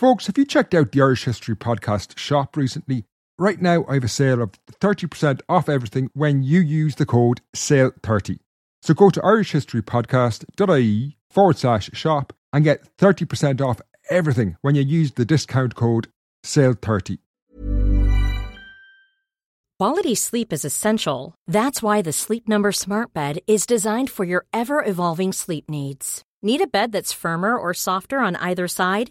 Folks, have you checked out the Irish History Podcast shop recently? Right now, I have a sale of 30% off everything when you use the code SALE30. So go to irishhistorypodcast.ie forward slash shop and get 30% off everything when you use the discount code SALE30. Quality sleep is essential. That's why the Sleep Number Smart Bed is designed for your ever evolving sleep needs. Need a bed that's firmer or softer on either side?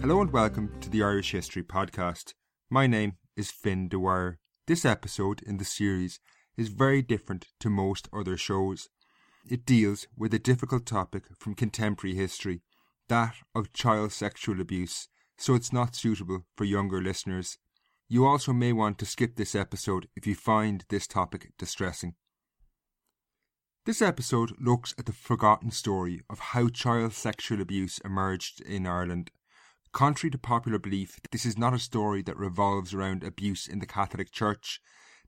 Hello and welcome to the Irish History Podcast. My name is Fin Dwyer. This episode in the series is very different to most other shows. It deals with a difficult topic from contemporary history, that of child sexual abuse, so it's not suitable for younger listeners. You also may want to skip this episode if you find this topic distressing. This episode looks at the forgotten story of how child sexual abuse emerged in Ireland. Contrary to popular belief, this is not a story that revolves around abuse in the Catholic Church.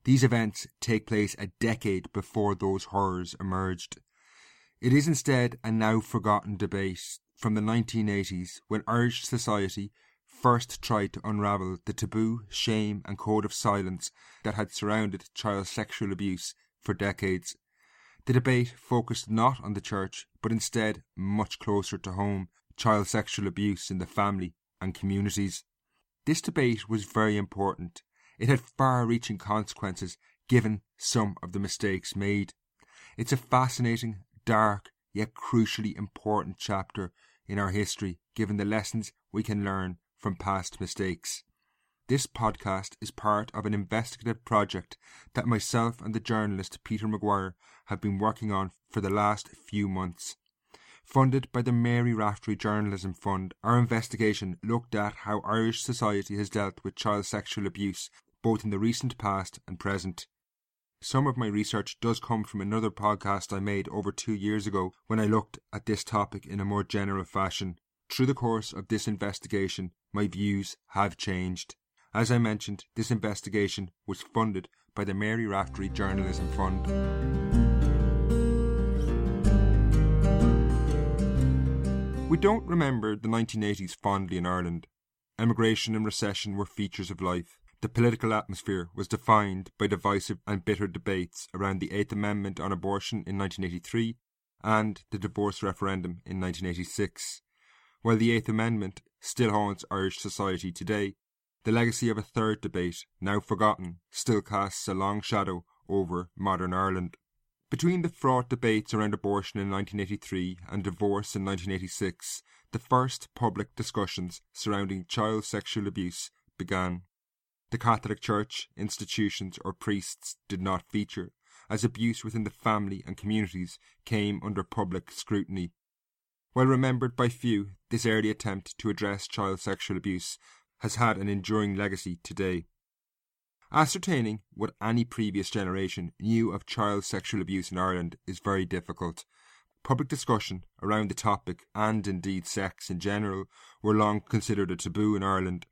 These events take place a decade before those horrors emerged. It is instead a now forgotten debate from the 1980s when Irish society first tried to unravel the taboo, shame, and code of silence that had surrounded child sexual abuse for decades. The debate focused not on the church, but instead much closer to home child sexual abuse in the family and communities. This debate was very important. It had far reaching consequences given some of the mistakes made. It's a fascinating, dark, yet crucially important chapter in our history, given the lessons we can learn from past mistakes. This podcast is part of an investigative project that myself and the journalist Peter McGuire have been working on for the last few months. Funded by the Mary Raftery Journalism Fund, our investigation looked at how Irish society has dealt with child sexual abuse both in the recent past and present. Some of my research does come from another podcast I made over two years ago when I looked at this topic in a more general fashion. Through the course of this investigation, my views have changed. As I mentioned, this investigation was funded by the Mary Raftery Journalism Fund. We don't remember the 1980s fondly in Ireland. Emigration and recession were features of life. The political atmosphere was defined by divisive and bitter debates around the Eighth Amendment on abortion in 1983 and the divorce referendum in 1986. While the Eighth Amendment still haunts Irish society today, the legacy of a third debate, now forgotten, still casts a long shadow over modern Ireland. Between the fraught debates around abortion in 1983 and divorce in 1986, the first public discussions surrounding child sexual abuse began. The Catholic Church, institutions, or priests did not feature, as abuse within the family and communities came under public scrutiny. While remembered by few, this early attempt to address child sexual abuse has had an enduring legacy today. Ascertaining what any previous generation knew of child sexual abuse in Ireland is very difficult. Public discussion around the topic, and indeed sex in general, were long considered a taboo in Ireland,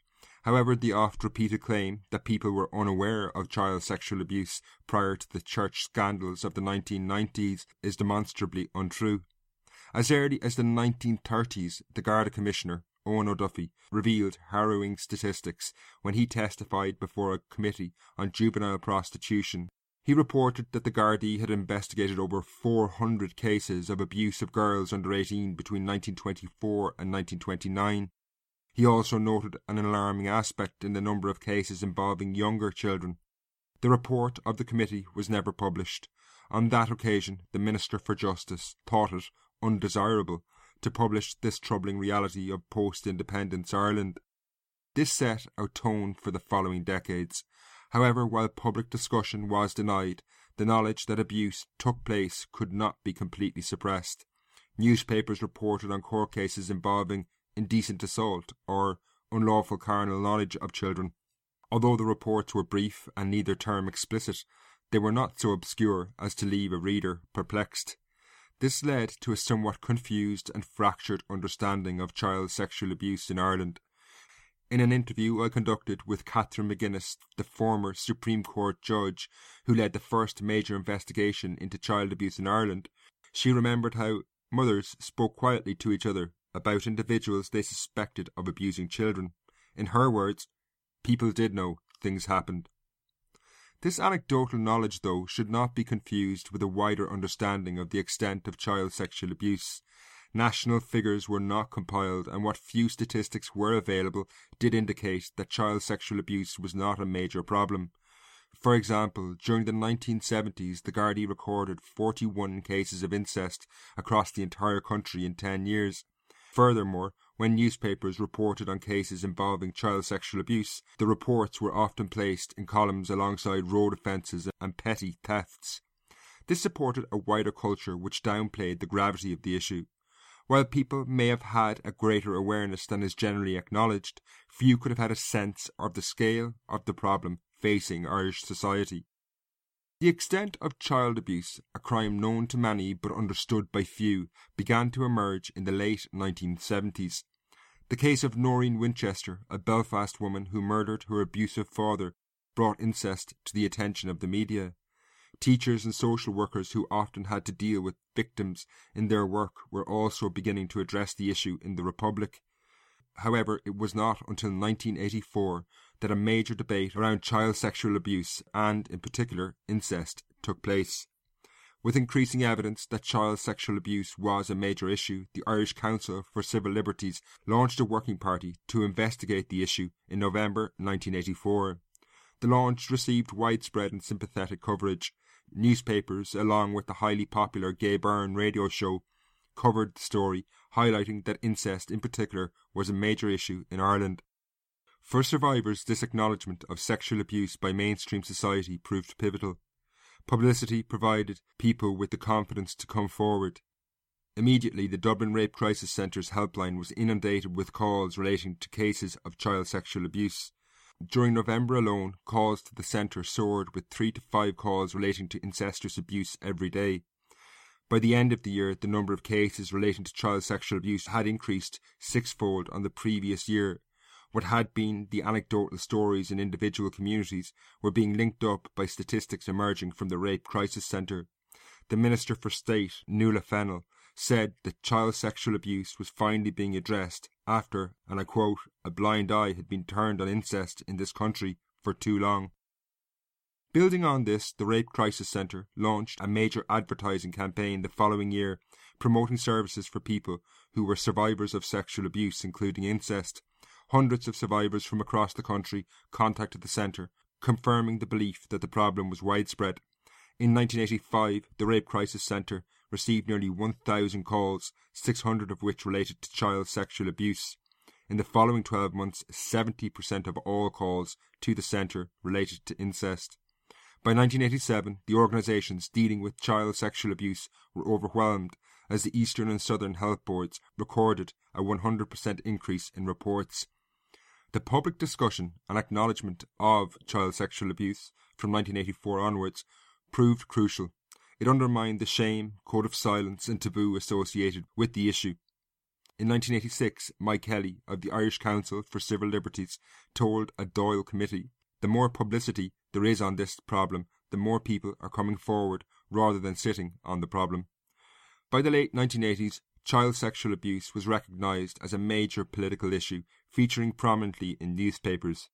However, the oft repeated claim that people were unaware of child sexual abuse prior to the church scandals of the 1990s is demonstrably untrue. As early as the 1930s, the Garda Commissioner, Eoin O'Duffy, revealed harrowing statistics when he testified before a committee on juvenile prostitution. He reported that the Gardaí had investigated over 400 cases of abuse of girls under 18 between 1924 and 1929. He also noted an alarming aspect in the number of cases involving younger children. The report of the committee was never published. On that occasion, the Minister for Justice thought it undesirable to publish this troubling reality of post independence Ireland. This set a tone for the following decades. However, while public discussion was denied, the knowledge that abuse took place could not be completely suppressed. Newspapers reported on court cases involving indecent assault or unlawful carnal knowledge of children. Although the reports were brief and neither term explicit, they were not so obscure as to leave a reader perplexed. This led to a somewhat confused and fractured understanding of child sexual abuse in Ireland. In an interview I conducted with Catherine McGuinness, the former Supreme Court judge who led the first major investigation into child abuse in Ireland, she remembered how mothers spoke quietly to each other about individuals they suspected of abusing children. In her words, people did know things happened. This anecdotal knowledge, though, should not be confused with a wider understanding of the extent of child sexual abuse. National figures were not compiled, and what few statistics were available did indicate that child sexual abuse was not a major problem. For example, during the 1970s, the Gardaí recorded 41 cases of incest across the entire country in 10 years. Furthermore, when newspapers reported on cases involving child sexual abuse, the reports were often placed in columns alongside road offences and petty thefts. This supported a wider culture which downplayed the gravity of the issue. While people may have had a greater awareness than is generally acknowledged, few could have had a sense of the scale of the problem facing Irish society. The extent of child abuse, a crime known to many but understood by few, began to emerge in the late 1970s. The case of Noreen Winchester, a Belfast woman who murdered her abusive father, brought incest to the attention of the media. Teachers and social workers who often had to deal with victims in their work were also beginning to address the issue in the Republic. However, it was not until 1984 that a major debate around child sexual abuse and, in particular, incest took place. With increasing evidence that child sexual abuse was a major issue, the Irish Council for Civil Liberties launched a working party to investigate the issue in November 1984. The launch received widespread and sympathetic coverage. Newspapers, along with the highly popular Gay Byrne radio show, covered the story, highlighting that incest in particular was a major issue in Ireland. For survivors, this acknowledgement of sexual abuse by mainstream society proved pivotal. Publicity provided people with the confidence to come forward. Immediately, the Dublin Rape Crisis Centre's helpline was inundated with calls relating to cases of child sexual abuse. During November alone, calls to the centre soared with three to five calls relating to incestuous abuse every day. By the end of the year, the number of cases relating to child sexual abuse had increased sixfold on the previous year, what had been the anecdotal stories in individual communities were being linked up by statistics emerging from the Rape Crisis Centre. The Minister for State, Nuala Fennell, said that child sexual abuse was finally being addressed after, and I quote, a blind eye had been turned on incest in this country for too long. Building on this, the Rape Crisis Centre launched a major advertising campaign the following year promoting services for people who were survivors of sexual abuse, including incest, Hundreds of survivors from across the country contacted the centre, confirming the belief that the problem was widespread. In 1985, the Rape Crisis Centre received nearly 1,000 calls, 600 of which related to child sexual abuse. In the following 12 months, 70% of all calls to the centre related to incest. By 1987, the organisations dealing with child sexual abuse were overwhelmed as the Eastern and Southern Health Boards recorded a 100% increase in reports. The public discussion and acknowledgement of child sexual abuse from 1984 onwards proved crucial. It undermined the shame, code of silence, and taboo associated with the issue. In 1986, Mike Kelly of the Irish Council for Civil Liberties told a Dáil committee the more publicity there is on this problem, the more people are coming forward rather than sitting on the problem. By the late 1980s, child sexual abuse was recognised as a major political issue, featuring prominently in newspapers.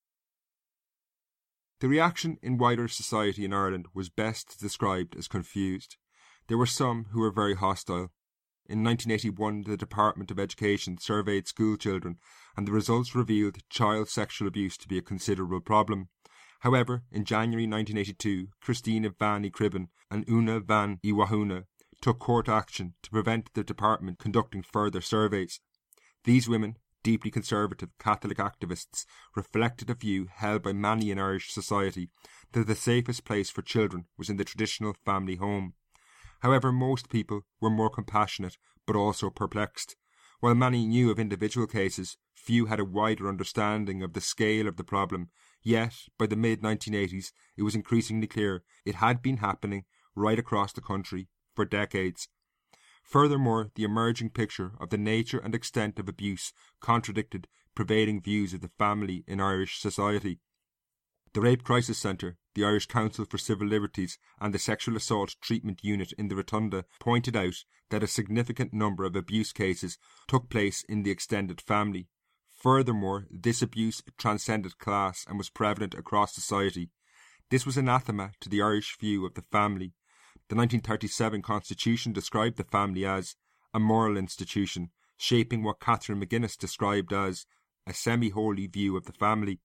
The reaction in wider society in Ireland was best described as confused. There were some who were very hostile, in 1981, the Department of Education surveyed school children, and the results revealed child sexual abuse to be a considerable problem. However, in January 1982, Christina Bean Uí Chribín and Una Bean Mhic Mhathúna took court action to prevent the department conducting further surveys. These women, deeply conservative Catholic activists, reflected a view held by many in Irish society that the safest place for children was in the traditional family home. However, most people were more compassionate but also perplexed. While many knew of individual cases, few had a wider understanding of the scale of the problem. Yet, by the mid 1980s, it was increasingly clear it had been happening right across the country for decades. Furthermore, the emerging picture of the nature and extent of abuse contradicted prevailing views of the family in Irish society. The Rape Crisis Centre, the Irish Council for Civil Liberties, and the Sexual Assault Treatment Unit in the Rotunda pointed out that a significant number of abuse cases took place in the extended family. Furthermore, this abuse transcended class and was prevalent across society. This was anathema to the Irish view of the family. The 1937 Constitution described the family as a moral institution, shaping what Catherine McGuinness described as a semi holy view of the family.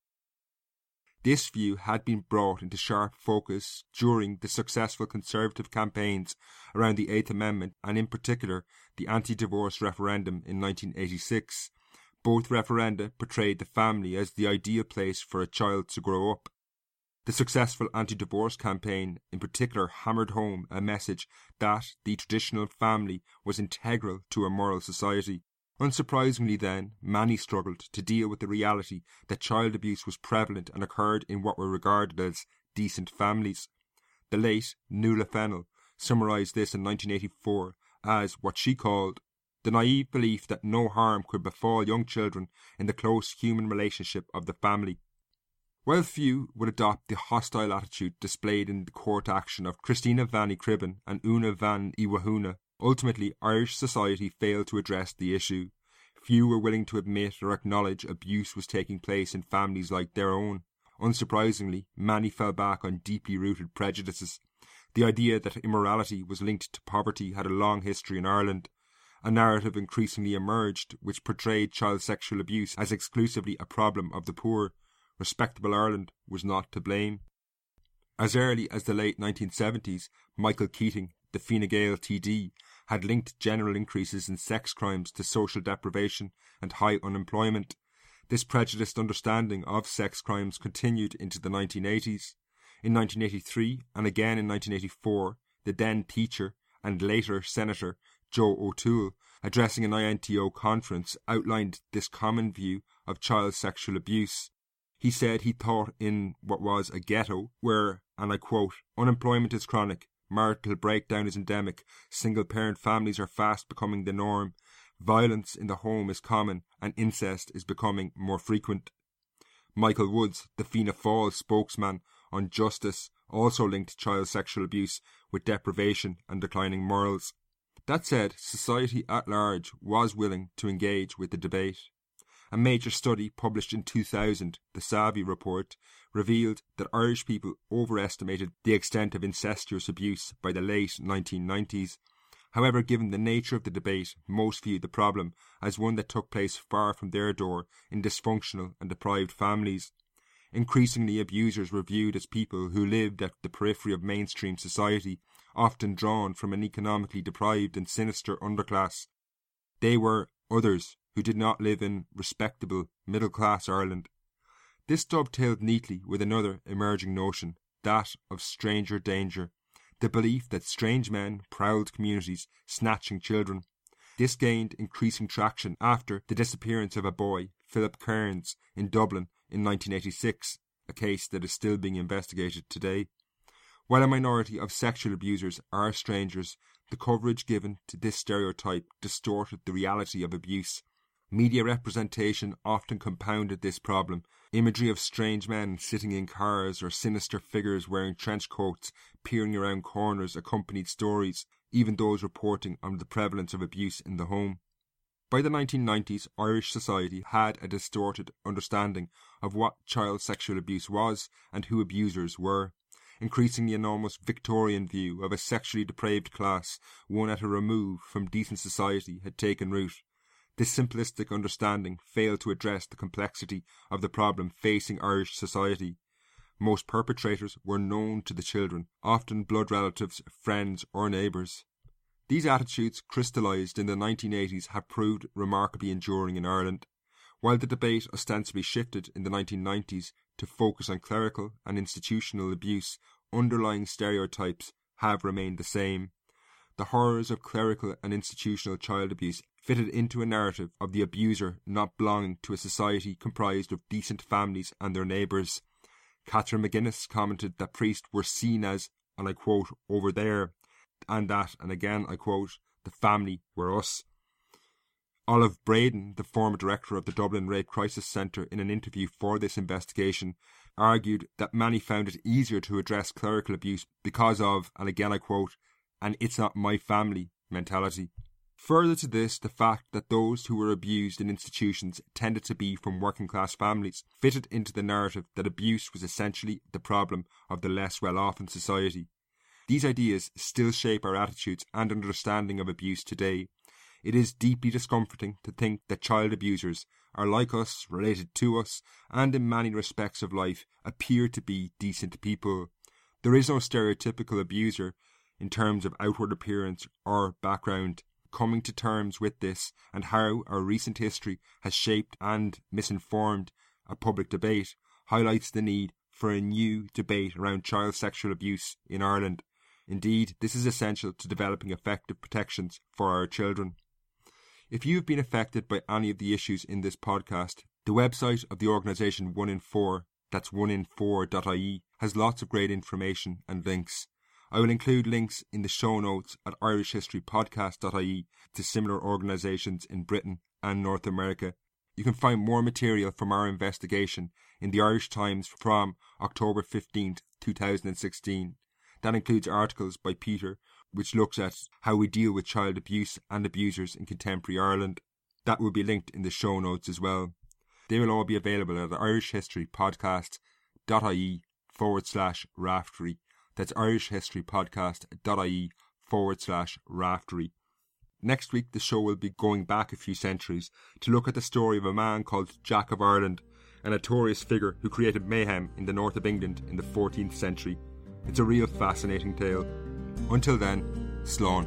This view had been brought into sharp focus during the successful Conservative campaigns around the Eighth Amendment and, in particular, the anti divorce referendum in 1986. Both referenda portrayed the family as the ideal place for a child to grow up. The successful anti divorce campaign, in particular, hammered home a message that the traditional family was integral to a moral society. Unsurprisingly, then, many struggled to deal with the reality that child abuse was prevalent and occurred in what were regarded as decent families. The late Nuala Fennell summarised this in 1984 as what she called the naive belief that no harm could befall young children in the close human relationship of the family. While few would adopt the hostile attitude displayed in the court action of Christina Bean Uí Chribín and Una Bean Mhic Mhathúna Ultimately, Irish society failed to address the issue. Few were willing to admit or acknowledge abuse was taking place in families like their own. Unsurprisingly, many fell back on deeply rooted prejudices. The idea that immorality was linked to poverty had a long history in Ireland. A narrative increasingly emerged which portrayed child sexual abuse as exclusively a problem of the poor. Respectable Ireland was not to blame. As early as the late 1970s, Michael Keating, the Fine Gael TD, had linked general increases in sex crimes to social deprivation and high unemployment. This prejudiced understanding of sex crimes continued into the 1980s. In 1983 and again in 1984, the then teacher and later Senator Joe O'Toole, addressing an INTO conference, outlined this common view of child sexual abuse. He said he thought in what was a ghetto where, and I quote, unemployment is chronic, marital breakdown is endemic, single parent families are fast becoming the norm, violence in the home is common, and incest is becoming more frequent. Michael Woods, the Fianna Fáil spokesman on justice, also linked child sexual abuse with deprivation and declining morals. That said, society at large was willing to engage with the debate. A major study published in 2000, the SAVI Report, revealed that Irish people overestimated the extent of incestuous abuse by the late 1990s. However, given the nature of the debate, most viewed the problem as one that took place far from their door in dysfunctional and deprived families. Increasingly, abusers were viewed as people who lived at the periphery of mainstream society, often drawn from an economically deprived and sinister underclass. They were others who did not live in respectable middle class Ireland. This dovetailed neatly with another emerging notion, that of stranger danger, the belief that strange men prowled communities, snatching children. This gained increasing traction after the disappearance of a boy, Philip Cairns, in Dublin in 1986, a case that is still being investigated today. While a minority of sexual abusers are strangers, the coverage given to this stereotype distorted the reality of abuse Media representation often compounded this problem. Imagery of strange men sitting in cars or sinister figures wearing trench coats peering around corners accompanied stories, even those reporting on the prevalence of abuse in the home. By the 1990s, Irish society had a distorted understanding of what child sexual abuse was and who abusers were. Increasingly, an almost Victorian view of a sexually depraved class, one at a remove from decent society, had taken root. This simplistic understanding failed to address the complexity of the problem facing Irish society. Most perpetrators were known to the children, often blood relatives, friends, or neighbours. These attitudes, crystallised in the 1980s, have proved remarkably enduring in Ireland. While the debate ostensibly shifted in the 1990s to focus on clerical and institutional abuse, underlying stereotypes have remained the same. The horrors of clerical and institutional child abuse fitted into a narrative of the abuser not belonging to a society comprised of decent families and their neighbours. Catherine McGuinness commented that priests were seen as, and I quote, over there, and that, and again I quote, the family were us. Olive Braiden, the former director of the Dublin Rape Crisis Centre, in an interview for this investigation, argued that many found it easier to address clerical abuse because of, and again I quote, an it's not my family mentality. Further to this, the fact that those who were abused in institutions tended to be from working class families fitted into the narrative that abuse was essentially the problem of the less well off in society. These ideas still shape our attitudes and understanding of abuse today. It is deeply discomforting to think that child abusers are like us, related to us, and in many respects of life appear to be decent people. There is no stereotypical abuser in terms of outward appearance or background. Coming to terms with this and how our recent history has shaped and misinformed a public debate highlights the need for a new debate around child sexual abuse in Ireland. Indeed, this is essential to developing effective protections for our children. If you have been affected by any of the issues in this podcast, the website of the organisation 1 in 4, that's 1in4.ie, has lots of great information and links. I will include links in the show notes at irishhistorypodcast.ie to similar organisations in Britain and North America. You can find more material from our investigation in the Irish Times from October 15th, 2016. That includes articles by Peter, which looks at how we deal with child abuse and abusers in contemporary Ireland. That will be linked in the show notes as well. They will all be available at irishhistorypodcast.ie forward slash raftery. That's irishhistorypodcast.ie forward slash raftery. Next week, the show will be going back a few centuries to look at the story of a man called Jack of Ireland, a notorious figure who created mayhem in the north of England in the 14th century. It's a real fascinating tale. Until then, Slán.